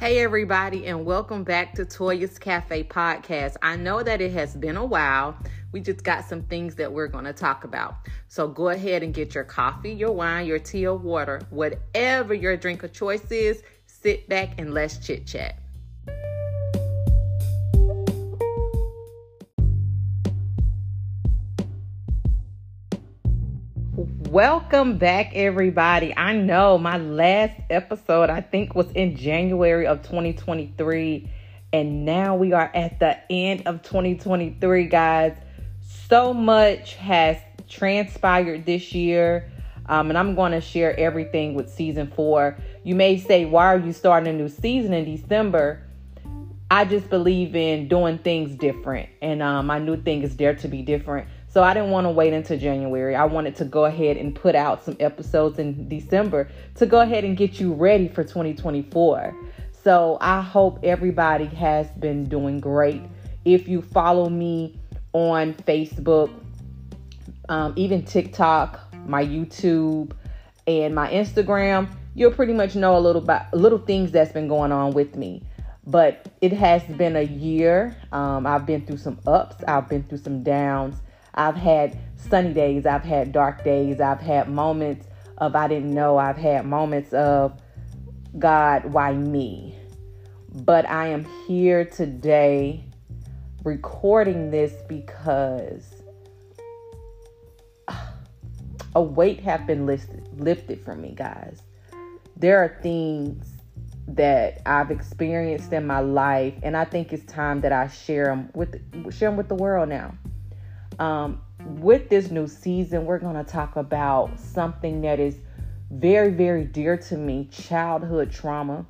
Hey, everybody, and welcome back to Toya's Cafe Podcast. I know that it has been a while. We just got some things that we're going to talk about. So go ahead and get your coffee, your wine, your tea, or water, whatever your drink of choice is. Sit back and let's chit chat. Welcome back, everybody. I know my last episode, I think, was in January of 2023, and now we are at the end of 2023, guys. So much has transpired this year, um, and I'm going to share everything with season four. You may say, Why are you starting a new season in December? I just believe in doing things different, and um, my new thing is Dare to Be Different. So I didn't want to wait until January. I wanted to go ahead and put out some episodes in December to go ahead and get you ready for 2024. So I hope everybody has been doing great. If you follow me on Facebook, um, even TikTok, my YouTube, and my Instagram, you'll pretty much know a little about little things that's been going on with me. But it has been a year. Um, I've been through some ups. I've been through some downs I've had sunny days, I've had dark days, I've had moments of I didn't know, I've had moments of God, why me? But I am here today recording this because ah, a weight have been lifted lifted from me, guys. There are things that I've experienced in my life, and I think it's time that I share them with share them with the world now. Um, with this new season, we're going to talk about something that is very, very dear to me childhood trauma.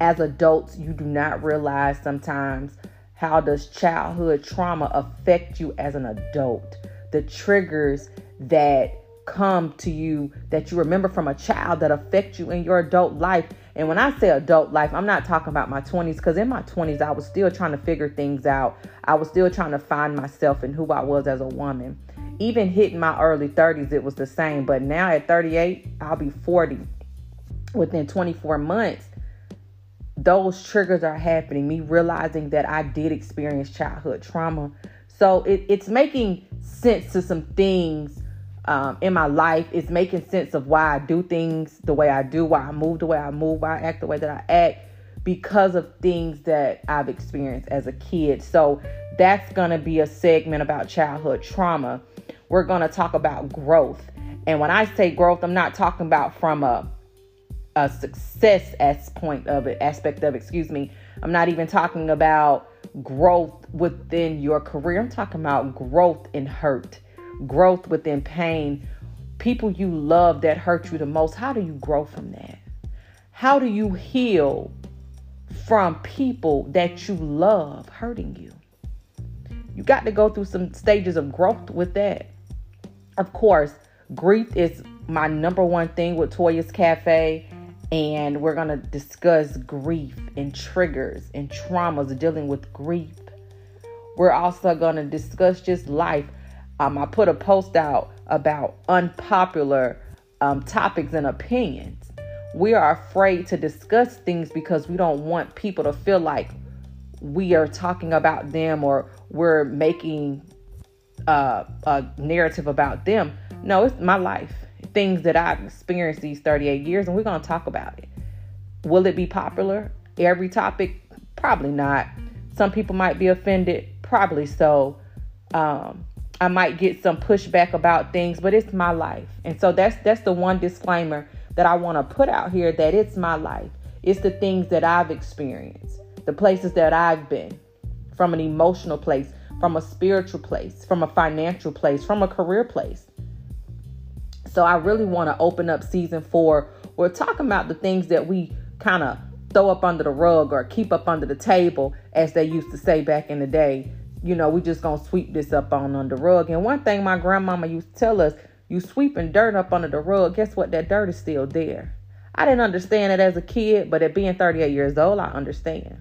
As adults, you do not realize sometimes how does childhood trauma affect you as an adult? The triggers that come to you that you remember from a child that affect you in your adult life and when I say adult life, I'm not talking about my 20s because in my 20s, I was still trying to figure things out. I was still trying to find myself and who I was as a woman. Even hitting my early 30s, it was the same. But now at 38, I'll be 40 within 24 months. Those triggers are happening, me realizing that I did experience childhood trauma. So it, it's making sense to some things um, in my life. It's making sense of why I do things the way I do, why I move the way I move, why I act the way that I act because of things that I've experienced as a kid. So that's going to be a segment about childhood trauma. We're going to talk about growth. And when I say growth, I'm not talking about from a a success as point of it aspect of excuse me. I'm not even talking about growth within your career. I'm talking about growth in hurt growth within pain, people you love that hurt you the most, how do you grow from that? How do you heal from people that you love hurting you? You got to go through some stages of growth with that. Of course, grief is my number one thing with Toya's Cafe, and we're going to discuss grief and triggers and traumas dealing with grief. We're also going to discuss just life um, I put a post out about unpopular um, topics and opinions. We are afraid to discuss things because we don't want people to feel like we are talking about them or we're making uh, a narrative about them. No, it's my life, things that I've experienced these 38 years, and we're going to talk about it. Will it be popular? Every topic? Probably not. Some people might be offended, probably so. Um, I might get some pushback about things, but it's my life. And so that's that's the one disclaimer that I want to put out here that it's my life. It's the things that I've experienced, the places that I've been, from an emotional place, from a spiritual place, from a financial place, from a career place. So I really want to open up season 4. We're talking about the things that we kind of throw up under the rug or keep up under the table as they used to say back in the day you know, we just gonna sweep this up on under the rug. And one thing my grandmama used to tell us, you sweeping dirt up under the rug, guess what? That dirt is still there. I didn't understand it as a kid, but at being 38 years old, I understand.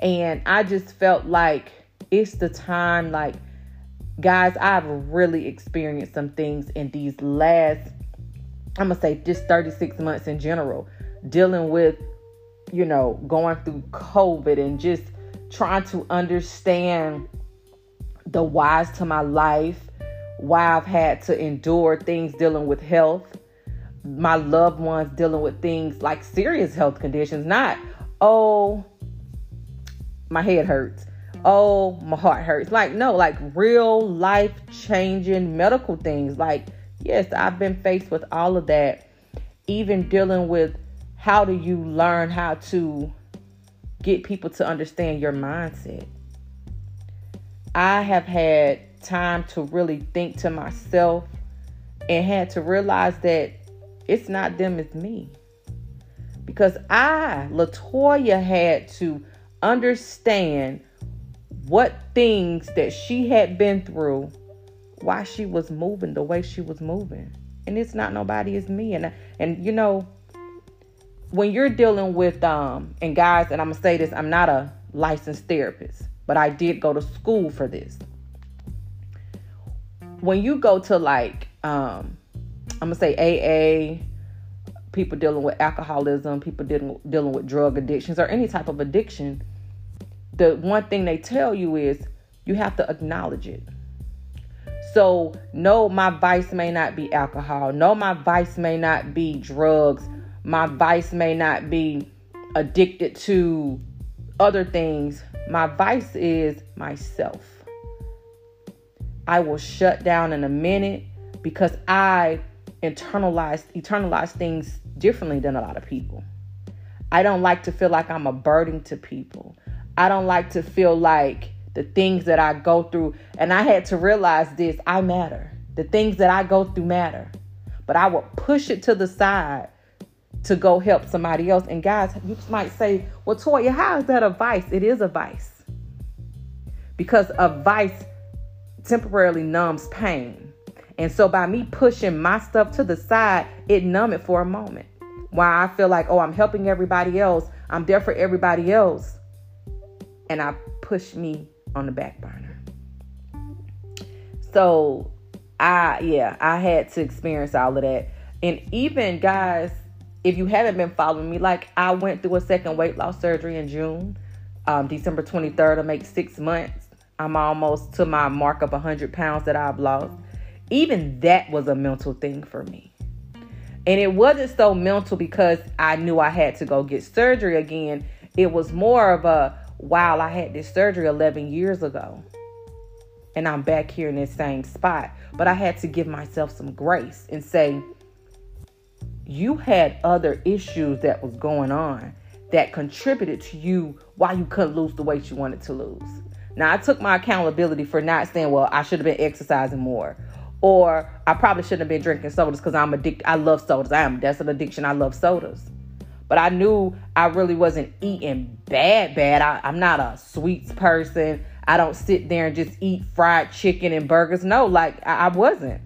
And I just felt like it's the time, like, guys, I've really experienced some things in these last, I'm gonna say just 36 months in general, dealing with you know, going through COVID and just trying to understand the whys to my life, why I've had to endure things dealing with health, my loved ones dealing with things like serious health conditions, not, oh, my head hurts. Oh, my heart hurts. Like, no, like real life changing medical things. Like, yes, I've been faced with all of that. Even dealing with how do you learn how to get people to understand your mindset. I have had time to really think to myself and had to realize that it's not them, it's me. Because I, Latoya, had to understand what things that she had been through, why she was moving the way she was moving. And it's not nobody, it's me. And and you know, when you're dealing with um and guys, and I'm gonna say this, I'm not a licensed therapist, but I did go to school for this. When you go to like um I'm gonna say AA, people dealing with alcoholism, people dealing dealing with drug addictions or any type of addiction, the one thing they tell you is you have to acknowledge it. So, no, my vice may not be alcohol. No, my vice may not be drugs. My vice may not be addicted to other things. My vice is myself. I will shut down in a minute because I internalize internalize things differently than a lot of people. I don't like to feel like I'm a burden to people. I don't like to feel like the things that I go through, and I had to realize this I matter. The things that I go through matter. But I will push it to the side to go help somebody else. And guys, you might say, well, Toya, how is that a vice? It is a vice. Because a vice temporarily numbs pain. And so by me pushing my stuff to the side, it numb it for a moment. While I feel like, oh, I'm helping everybody else. I'm there for everybody else and I pushed me on the back burner. So I yeah, I had to experience all of that. And even guys, if you haven't been following me, like I went through a second weight loss surgery in June, um, December 23rd to make six months. I'm almost to my mark of 100 pounds that I've lost. Even that was a mental thing for me. And it wasn't so mental because I knew I had to go get surgery again. It was more of a, wow, I had this surgery 11 years ago and I'm back here in this same spot. But I had to give myself some grace and say, you had other issues that was going on that contributed to you why you couldn't lose the weight you wanted to lose. Now I took my accountability for not saying, well, I should have been exercising more. Or I probably shouldn't have been drinking sodas because I'm addicted. I love sodas. I am. That's an addiction. I love sodas. But I knew I really wasn't eating bad, bad. I, I'm not a sweets person. I don't sit there and just eat fried chicken and burgers. No, like I, I wasn't.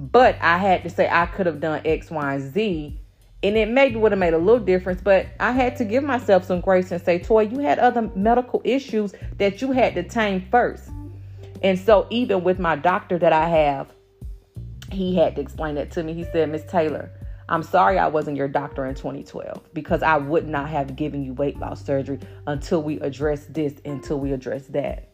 But I had to say I could have done X, Y, and Z. And it maybe would have made a little difference, but I had to give myself some grace and say, Toy, you had other medical issues that you had to tame first. And so, even with my doctor that I have, he had to explain that to me. He said, Miss Taylor, I'm sorry I wasn't your doctor in 2012 because I would not have given you weight loss surgery until we address this, until we address that.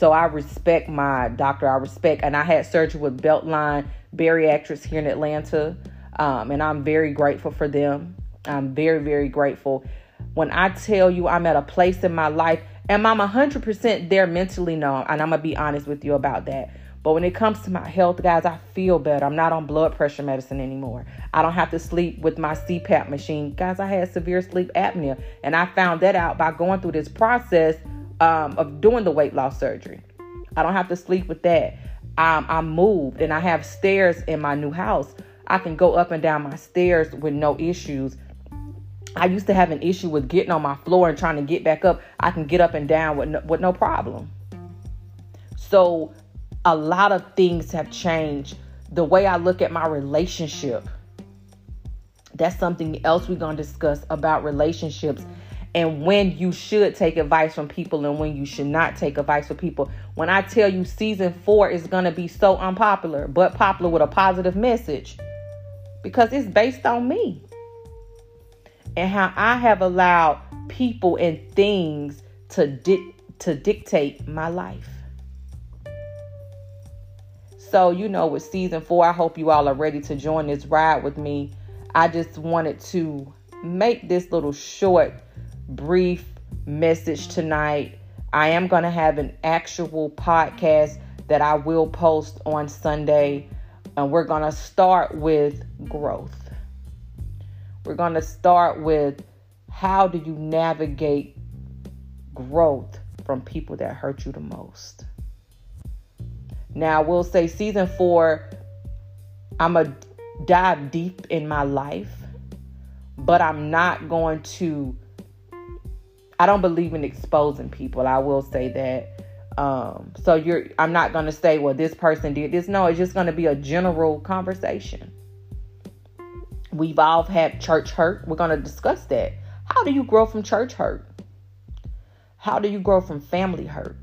So I respect my doctor. I respect, and I had surgery with Beltline Bariatrics here in Atlanta, um, and I'm very grateful for them. I'm very, very grateful. When I tell you I'm at a place in my life, and I'm 100% there mentally, no, and I'm gonna be honest with you about that. But when it comes to my health, guys, I feel better. I'm not on blood pressure medicine anymore. I don't have to sleep with my CPAP machine. Guys, I had severe sleep apnea, and I found that out by going through this process um, of doing the weight loss surgery. I don't have to sleep with that. Um, I'm moved, and I have stairs in my new house. I can go up and down my stairs with no issues. I used to have an issue with getting on my floor and trying to get back up. I can get up and down with no, with no problem. So a lot of things have changed. The way I look at my relationship. That's something else we're going to discuss about relationships and when you should take advice from people and when you should not take advice from people. When I tell you season four is going to be so unpopular, but popular with a positive message because it's based on me. and how I have allowed people and things to di- to dictate my life. So, you know, with season 4, I hope you all are ready to join this ride with me. I just wanted to make this little short brief message tonight. I am going to have an actual podcast that I will post on Sunday. And we're going to start with growth. We're going to start with how do you navigate growth from people that hurt you the most? Now, we'll say season four, I'm going to dive deep in my life, but I'm not going to, I don't believe in exposing people. I will say that. Um, so you're I'm not gonna say, well, this person did this. No, it's just gonna be a general conversation. We've all had church hurt. We're gonna discuss that. How do you grow from church hurt? How do you grow from family hurt?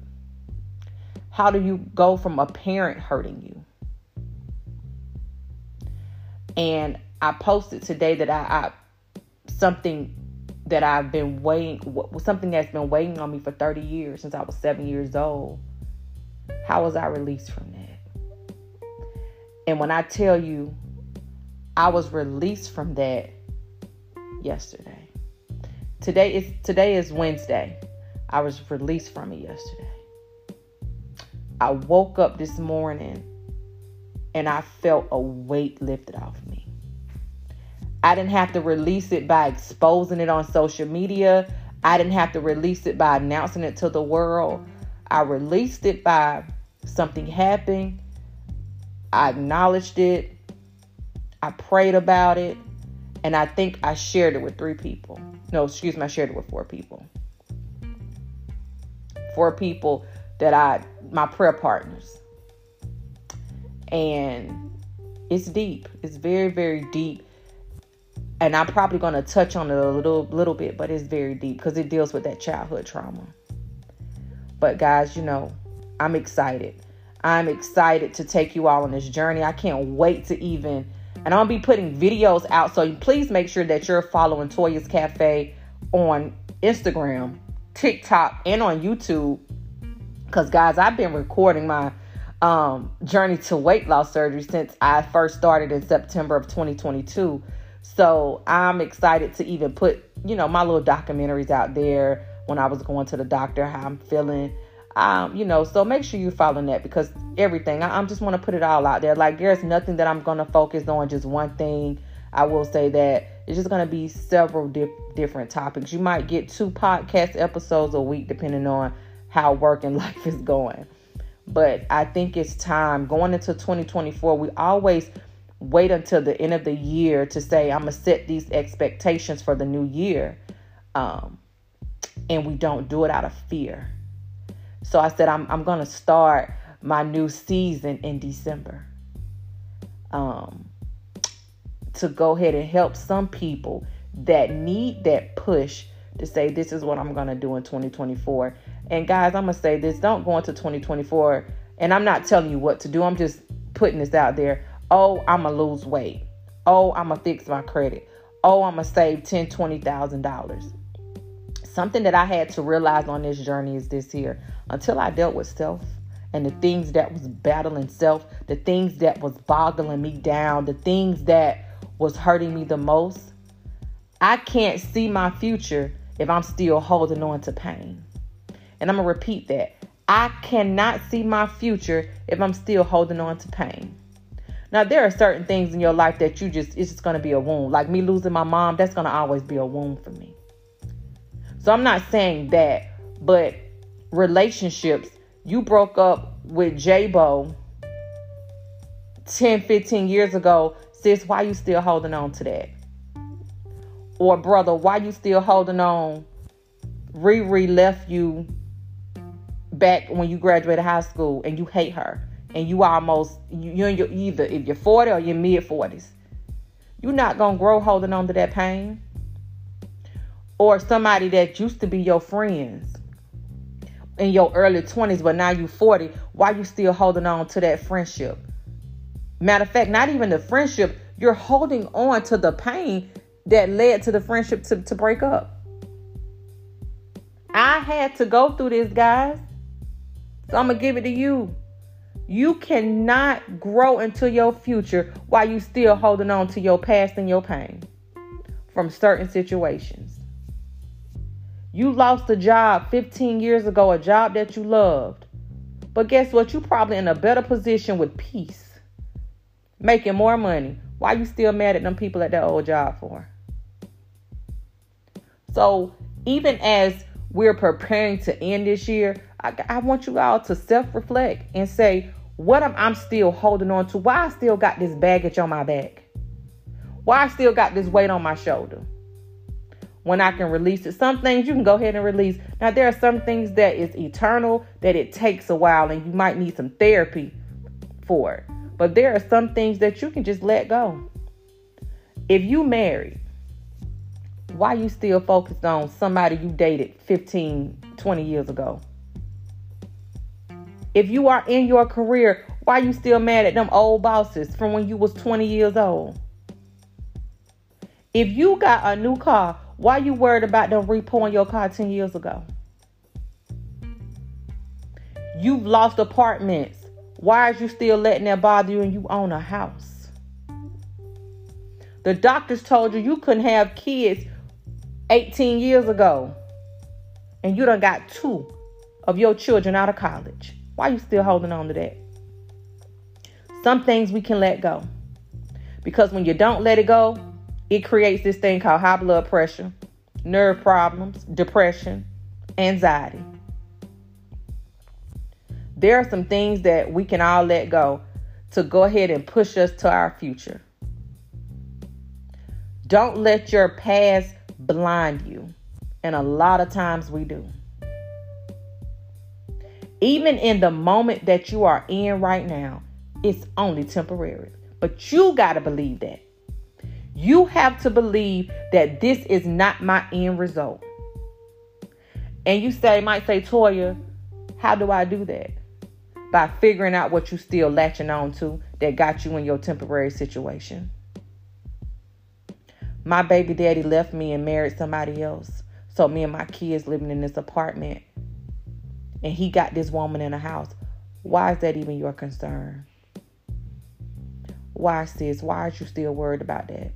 How do you go from a parent hurting you? And I posted today that I, I something that I've been waiting, something that's been waiting on me for 30 years since I was seven years old. How was I released from that? And when I tell you, I was released from that yesterday. Today is today is Wednesday. I was released from it yesterday. I woke up this morning and I felt a weight lifted off me. I didn't have to release it by exposing it on social media. I didn't have to release it by announcing it to the world. I released it by something happening. I acknowledged it. I prayed about it. And I think I shared it with three people. No, excuse me, I shared it with four people. Four people that I, my prayer partners. And it's deep. It's very, very deep and I'm probably going to touch on it a little little bit, but it's very deep because it deals with that childhood trauma. But guys, you know, I'm excited. I'm excited to take you all on this journey. I can't wait to even and I'll be putting videos out. So please make sure that you're following Toya's Cafe on Instagram, TikTok, and on YouTube. Because guys, I've been recording my um, journey to weight loss surgery since I first started in September of 2022. So I'm excited to even put, you know, my little documentaries out there when I was going to the doctor, how I'm feeling. Um, you know, so make sure you're following that because everything, I, I just want to put it all out there. Like, there's nothing that I'm going to focus on, just one thing. I will say that it's just going to be several different topics. You might get two podcast episodes a week, depending on how work and life is going. But I think it's time going into 2024. We always wait until the end of the year to say i'm going to set these expectations for the new year um, and we don't do it out of fear. So i said i'm, I'm going to start my new season in december. Um, to go ahead and help some people that need that push to say this is what i'm going to do in 2024 and guys i'm going to say this don't go into 2024 and i'm not telling you what to do i'm just putting this out there Oh, I'm going to lose weight. Oh, I'm going to fix my credit. Oh, I'm going to save ten, twenty thousand dollars. Something that I had to realize on this journey is this here. Until I dealt with self and the things that was battling self, the things that was boggling me down, the things that was hurting me the most, I can't see my future if I'm still holding on to pain. And I'm going to repeat that. I cannot see my future if I'm still holding on to pain. Now there are certain things in your life that you just it's just gonna be a wound. Like me losing my mom, that's gonna always be a wound for me. So I'm not saying that, but relationships, you broke up with J-Bo 10, 15 years ago, sis, why you still holding on to that? Or brother, why you still holding on? Riri left you back when you graduated high school and you hate her and you almost you, you're either if you're 40 or you're mid 40s you're not gonna grow holding on to that pain or somebody that used to be your friends in your early 20s but now you're 40 why you still holding on to that friendship matter of fact not even the friendship you're holding on to the pain that led to the friendship to, to break up. I had to go through this, guys. So I'm to give it to you. You cannot grow into your future while you still holding on to your past and your pain from certain situations. You lost a job 15 years ago, a job that you loved. But guess what? You're probably in a better position with peace, making more money. Why you still mad at them people at that old job for? So even as we're preparing to end this year, I, I want you all to self-reflect and say, what am I still holding on to? Why I still got this baggage on my back? Why I still got this weight on my shoulder? When I can release it. Some things you can go ahead and release. Now there are some things that is eternal that it takes a while and you might need some therapy for it. But there are some things that you can just let go. If you married, why you still focused on somebody you dated 15, 20 years ago? If you are in your career, why you still mad at them old bosses from when you was 20 years old? If you got a new car, why you worried about them repoing your car 10 years ago? You've lost apartments. Why is you still letting that bother you and you own a house? The doctors told you you couldn't have kids 18 years ago. And you done got two of your children out of college. Why are you still holding on to that? Some things we can let go. Because when you don't let it go, it creates this thing called high blood pressure, nerve problems, depression, anxiety. There are some things that we can all let go to go ahead and push us to our future. Don't let your past blind you. And a lot of times we do even in the moment that you are in right now, it's only temporary. But you got to believe that. You have to believe that this is not my end result. And you say, might say, Toya, how do I do that? By figuring out what you still latching on to that got you in your temporary situation. My baby daddy left me and married somebody else. So me and my kids living in this apartment and he got this woman in a house. Why is that even your concern? Why, sis? Why are you still worried about that?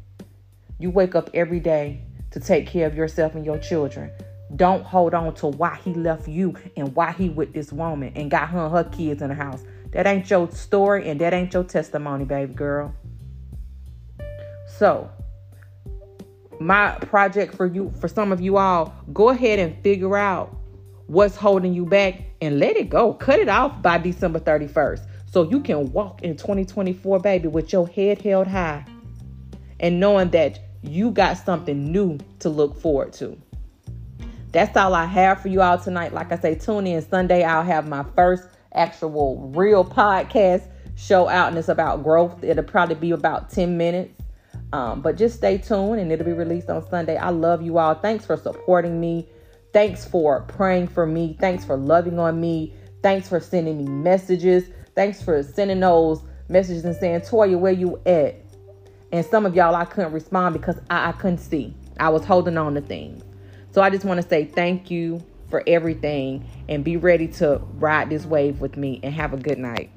You wake up every day to take care of yourself and your children. Don't hold on to why he left you and why he with this woman and got her and her kids in the house. That ain't your story and that ain't your testimony, baby girl. So, my project for you, for some of you all, go ahead and figure out what's holding you back and let it go. Cut it off by December 31st so you can walk in 2024, baby, with your head held high and knowing that you got something new to look forward to. That's all I have for you all tonight. Like I say, tune in Sunday. I'll have my first actual real podcast show out, and it's about growth. It'll probably be about 10 minutes. Um, but just stay tuned and it'll be released on Sunday. I love you all. Thanks for supporting me. Thanks for praying for me. Thanks for loving on me. Thanks for sending me messages. Thanks for sending those messages and saying, Toya, where you at? And some of y'all I couldn't respond because I, I couldn't see. I was holding on to things. So I just want to say thank you for everything and be ready to ride this wave with me and have a good night.